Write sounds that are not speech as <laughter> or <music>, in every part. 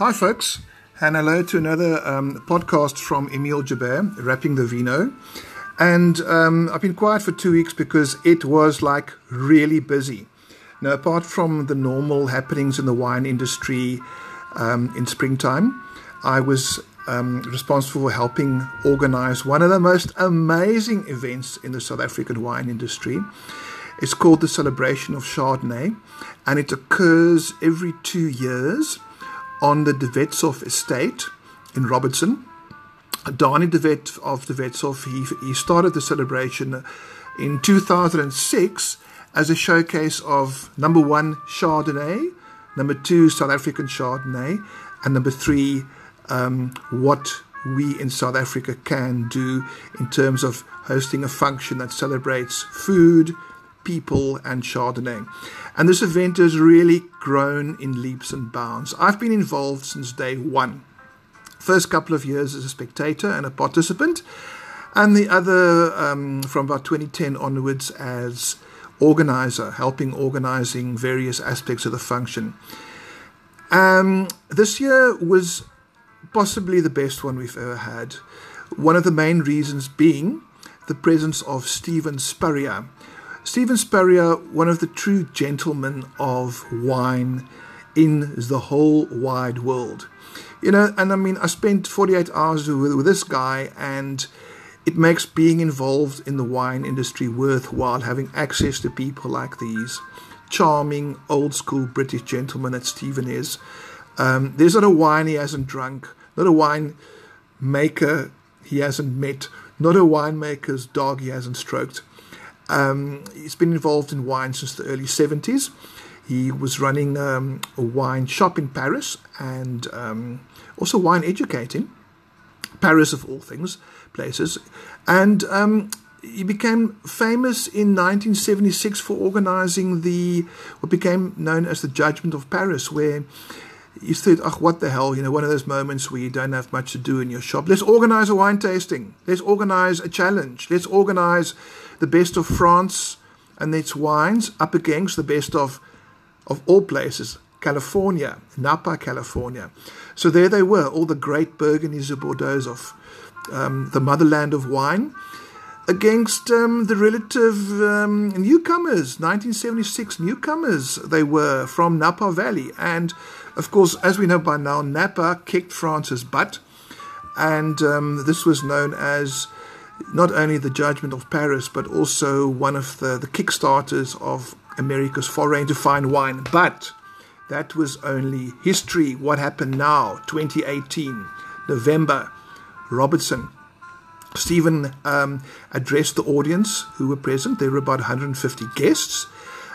Hi, folks, and hello to another um, podcast from Emile Joubert, Wrapping the Vino. And um, I've been quiet for two weeks because it was like really busy. Now, apart from the normal happenings in the wine industry um, in springtime, I was um, responsible for helping organize one of the most amazing events in the South African wine industry. It's called the Celebration of Chardonnay, and it occurs every two years on the De Wetshof estate in Robertson. Dani De Wet of De he, he started the celebration in 2006 as a showcase of number one, Chardonnay, number two, South African Chardonnay, and number three, um, what we in South Africa can do in terms of hosting a function that celebrates food, people, and Chardonnay. And this event has really grown in leaps and bounds. I've been involved since day one. First couple of years as a spectator and a participant, and the other um, from about 2010 onwards as organizer, helping organizing various aspects of the function. Um, this year was possibly the best one we've ever had. One of the main reasons being the presence of Steven Spurrier, Steven Spurrier, one of the true gentlemen of wine in the whole wide world. You know, and I mean, I spent 48 hours with, with this guy, and it makes being involved in the wine industry worthwhile, having access to people like these charming, old school British gentlemen that Steven is. Um, there's not a wine he hasn't drunk, not a wine maker he hasn't met, not a winemaker's dog he hasn't stroked. Um, he's been involved in wine since the early 70s. He was running um, a wine shop in Paris and um, also wine educating. Paris, of all things, places. And um, he became famous in 1976 for organizing the what became known as the Judgment of Paris, where you thought, oh, what the hell, you know, one of those moments where you don't have much to do in your shop. Let's organize a wine tasting. Let's organize a challenge. Let's organize the best of France and its wines up against the best of, of all places, California, Napa, California. So there they were, all the great Burgundies and Bordeaux of um, the motherland of wine against um, the relative um, newcomers, 1976 newcomers they were from Napa Valley. And of course, as we know by now, Napa kicked France's butt. And um, this was known as not only the judgment of Paris, but also one of the, the kickstarters of America's foray into fine wine. But that was only history. What happened now? 2018, November, Robertson. Steven um, addressed the audience who were present. There were about 150 guests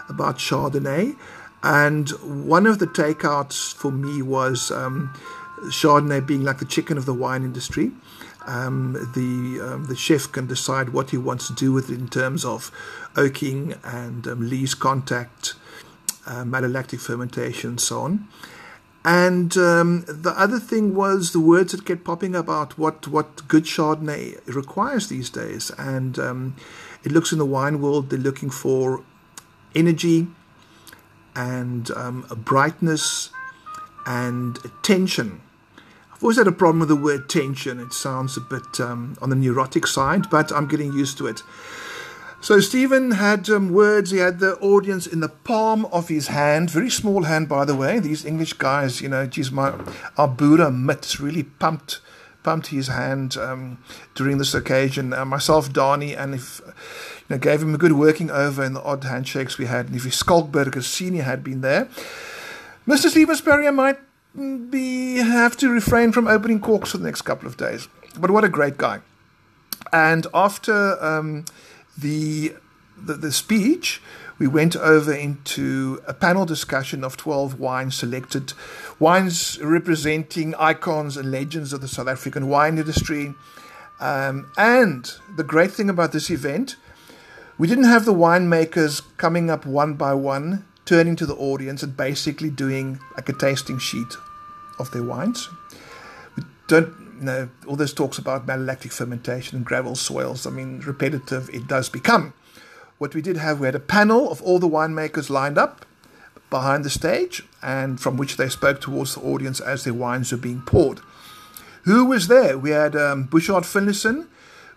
about Chardonnay. And one of the takeouts for me was um, Chardonnay being like the chicken of the wine industry. Um, the um, the chef can decide what he wants to do with it in terms of oaking and um, lees contact, uh, malolactic fermentation, and so on. And um, the other thing was the words that kept popping about what what good Chardonnay requires these days, and um, it looks in the wine world they're looking for energy and um, brightness and attention always had a problem with the word tension. It sounds a bit um, on the neurotic side, but I'm getting used to it. So Steven had um, words. He had the audience in the palm of his hand, very small hand, by the way. These English guys, you know, geez, my our Buddha mitts really pumped pumped his hand um, during this occasion. Uh, myself, Dani, and if you know, gave him a good working over in the odd handshakes we had. And if Schalk Burger Senior had been there, Mr. Steven Spurrier might be have to refrain from opening corks for the next couple of days. But what a great guy! And after um, the, the the speech, we went over into a panel discussion of 12 wines selected, wines representing icons and legends of the South African wine industry. Um, and the great thing about this event, we didn't have the winemakers coming up one by one turning to the audience and basically doing like a tasting sheet of their wines. We don't know all this talks about malolactic fermentation and gravel soils. I mean, repetitive it does become. What we did have, we had a panel of all the winemakers lined up behind the stage and from which they spoke towards the audience as their wines were being poured. Who was there? We had um, Bouchard Finlayson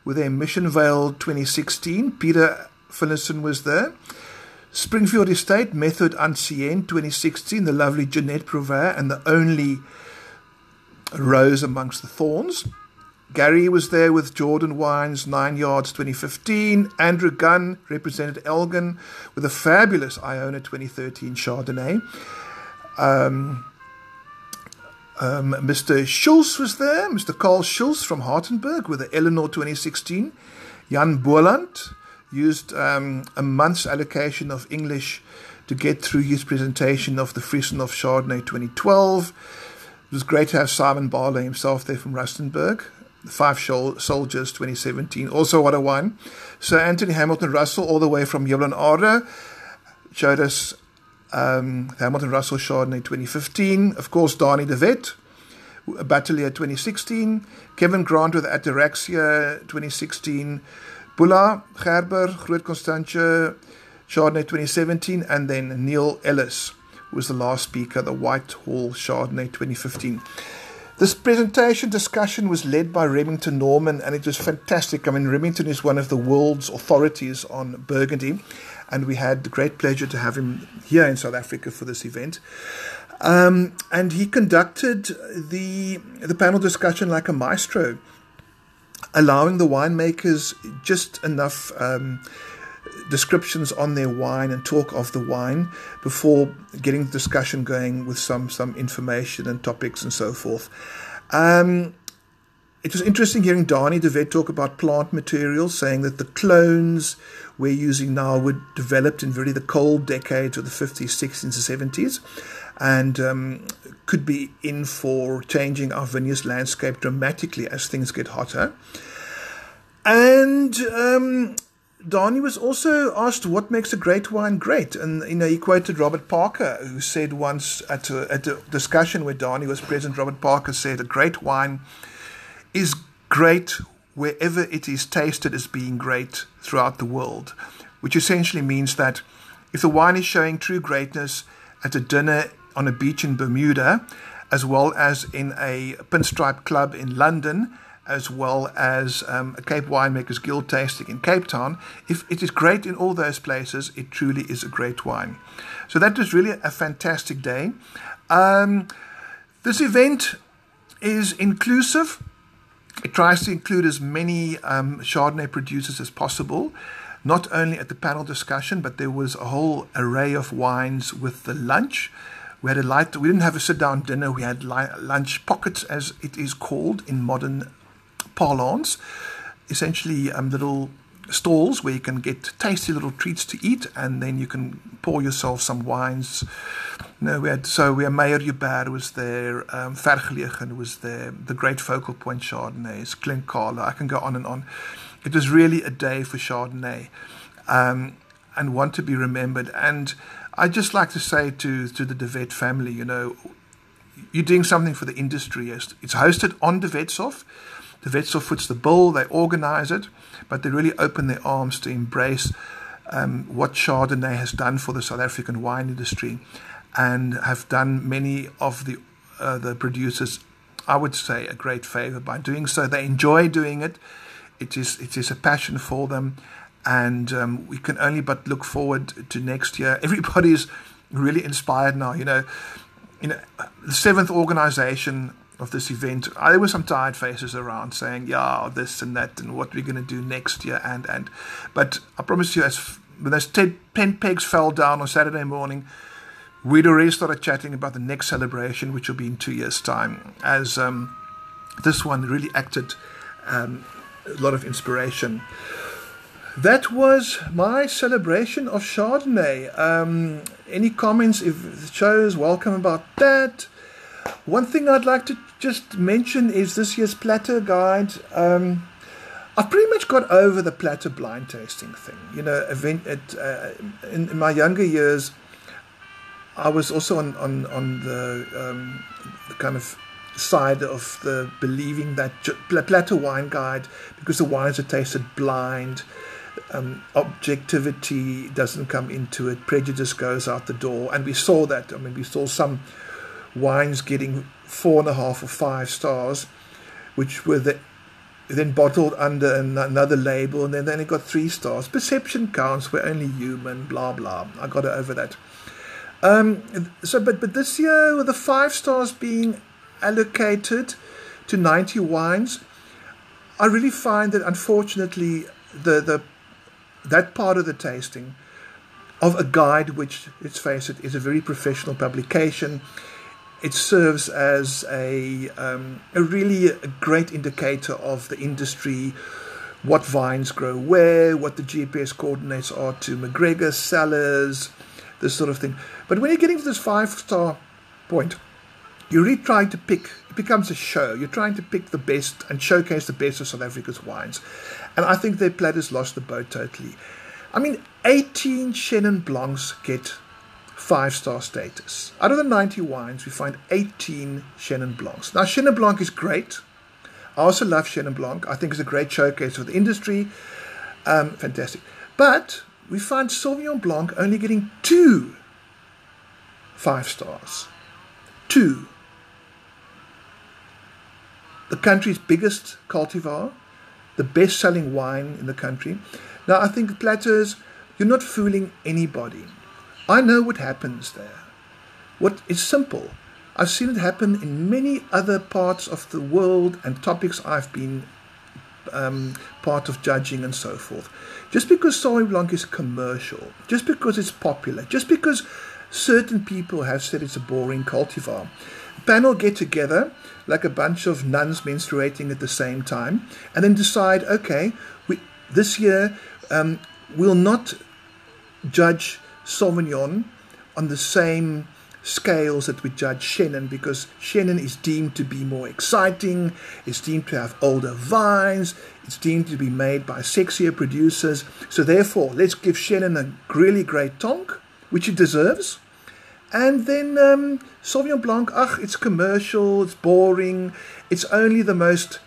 with their Mission Vale 2016. Peter Finlayson was there. Springfield Estate, Méthode Ancienne 2016, the lovely Jeanette Bruwer and the only rose amongst the thorns. Gary was there with Jordan Wines, Nine Yards 2015. Andrew Gunn represented Elgin with a fabulous Iona 2013 Chardonnay. Um, um, Mr. Schultz was there, Mr. Carl Schultz from Hartenberg with the Eleanor 2016. Jan Boland used um, a month's allocation of English to get through his presentation of the Vriesenhof Chardonnay 2012. It was great to have Simon Barlow himself there from Rustenberg. The Five Soldiers 2017, also what a wine. Sir Anthony Hamilton Russell, all the way from Hemel-en-Aarde, showed us um, Hamilton Russell Chardonnay 2015. Of course, Dani de Wet, Bateleur 2016. Kevin Grant with Ataraxia 2016. Boela Gerber, Groot Constantia, Chardonnay 2017. And then Neil Ellis who was the last speaker, the Whitehall Chardonnay 2015. This presentation discussion was led by Remington Norman and it was fantastic. I mean, Remington is one of the world's authorities on Burgundy, and we had the great pleasure to have him here in South Africa for this event. Um, and he conducted the the panel discussion like a maestro, allowing the winemakers just enough um, descriptions on their wine and talk of the wine before getting the discussion going with some some information and topics and so forth. Um, it was interesting hearing Dani de Wet talk about plant materials, saying that the clones we're using now were developed in really the cold decades of the 50s, 60s, and 70s, and um, could be in for changing our vineyards landscape dramatically as things get hotter. And um, was also asked what makes a great wine great, and you know he quoted Robert Parker, who said once at a, at a discussion where Dani was present. Robert Parker said, "A great wine is great wherever it is tasted as being great throughout the world," which essentially means that if the wine is showing true greatness at a dinner on a beach in Bermuda, as well as in a pinstripe club in London as well as um, a Cape Winemakers Guild tasting in Cape Town. If it is great in all those places, it truly is a great wine. So that was really a fantastic day. Um, this event is inclusive. It tries to include as many um, Chardonnay producers as possible, not only at the panel discussion, but there was a whole array of wines with the lunch. We had a light. We didn't have a sit-down dinner. We had lunch pockets, as it is called in modern parlance, essentially um, little stalls where you can get tasty little treats to eat, and then you can pour yourself some wines. No, we had so we had Meyer Joubert was there, um, was there, the Great Focal Point Chardonnays, Glencairn. I can go on and on. It was really a day for Chardonnay, um, and one to be remembered. And I'd just like to say to to the De Wet family, you know, you're doing something for the industry. It's hosted on De Wetshof. The Wetshof foots the bill, they organize it, but they really open their arms to embrace um, what Chardonnay has done for the South African wine industry and have done many of the, uh, the producers, I would say, a great favor by doing so. They enjoy doing it, it is, it is a passion for them, and um, we can only but look forward to next year. <laughs> Everybody's really inspired now. You know, you know, the seventh organization of this event, there were some tired faces around saying, "Yeah, this and that, and what we're going to do next year." And and, but I promise you, as when those ten, ten pegs fell down on Saturday morning, we'd already started chatting about the next celebration, which will be in two years' time. As um, this one really acted um, a lot of inspiration. That was my celebration of Chardonnay. Um, any comments, if the show is welcome about that? One thing I'd like to just mention is this year's platter guide. Um, I've pretty much got over the platter blind tasting thing. You know, event, uh, in, in, my younger years, I was also on on on the, um, the kind of side of the believing that platter wine guide because the wines are tasted blind um, objectivity doesn't come into it, prejudice goes out the door, and we saw that. I mean, we saw some wines getting four and a half or five stars, which were the, then bottled under another label, and then, then it got three stars. Perception counts, we're only human, blah blah. I got over that. Um, so, but but this year, with the five stars being allocated to 90 wines, I really find that unfortunately the the that part of the tasting of a guide, which let's face it, is a very professional publication. It serves as a um, a really a great indicator of the industry, what vines grow where, what the GPS coordinates are to McGregor cellars, this sort of thing. But when you're getting to this five star point, you're really trying to pick, becomes a show. You're trying to pick the best and showcase the best of South Africa's wines. And I think their platters lost the boat totally. I mean, 18 Chenin Blancs get five star status. Out of the 90 wines, we find 18 Chenin Blancs. Now, Chenin Blanc is great. I also love Chenin Blanc. I think it's a great showcase for the industry. Um, fantastic. But we find Sauvignon Blanc only getting two five stars. Two. The country's biggest cultivar, the best selling wine in the country. Now, I think Platters, you're not fooling anybody. I know what happens there. What is simple. I've seen it happen in many other parts of the world and topics I've been um, part of judging and so forth. Just because Sauvignon Blanc is commercial, just because it's popular, just because certain people have said it's a boring cultivar, panel get together like a bunch of nuns menstruating at the same time and then decide, okay, we, this year um, we'll not judge Sauvignon on the same scales that we judge Chenin because Chenin is deemed to be more exciting, it's deemed to have older vines, it's deemed to be made by sexier producers. So therefore, let's give Chenin a really great tonk, which it deserves. And then um, Sauvignon Blanc, ach, it's commercial, it's boring, it's only the most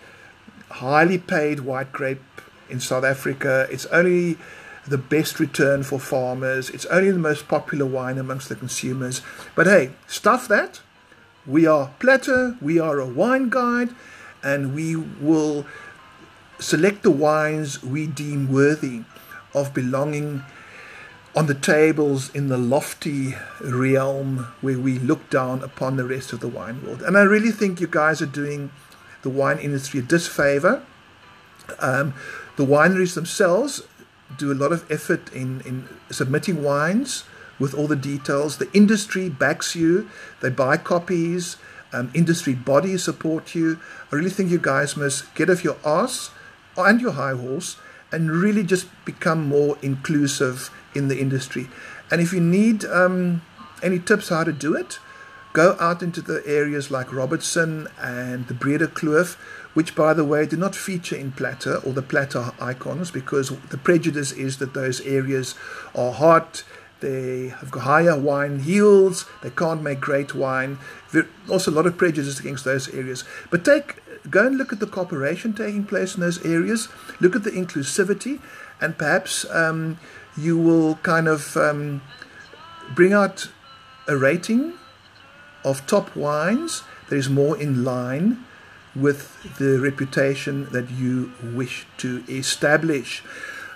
highly paid white grape in South Africa, it's only the best return for farmers. It's only the most popular wine amongst the consumers. But hey, stuff that. We are Platter, we are a wine guide, and we will select the wines we deem worthy of belonging on the tables in the lofty realm where we look down upon the rest of the wine world. And I really think you guys are doing the wine industry a disfavor. Um, the wineries themselves do a lot of effort in, in submitting wines with all the details. The industry backs you, they buy copies, um, industry bodies support you. I really think you guys must get off your ass and your high horse and really just become more inclusive in the industry. And if you need um, any tips how to do it, go out into the areas like Robertson and the Breede Kloof which, by the way, do not feature in Platter or the Platter icons because the prejudice is that those areas are hot, they have higher wine yields, they can't make great wine. There's also a lot of prejudice against those areas. But take go and look at the cooperation taking place in those areas, look at the inclusivity, and perhaps um, you will kind of um, bring out a rating of top wines that is more in line with the reputation that you wish to establish.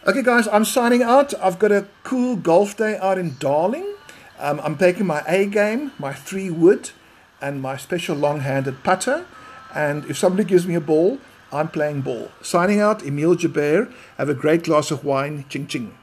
Okay, guys, I'm signing out. I've got a cool golf day out in Darling. Um, I'm taking my A game, my three wood, and my special long handed putter. And if somebody gives me a ball, I'm playing ball. Signing out, Emile Joubert. Have a great glass of wine. Ching ching.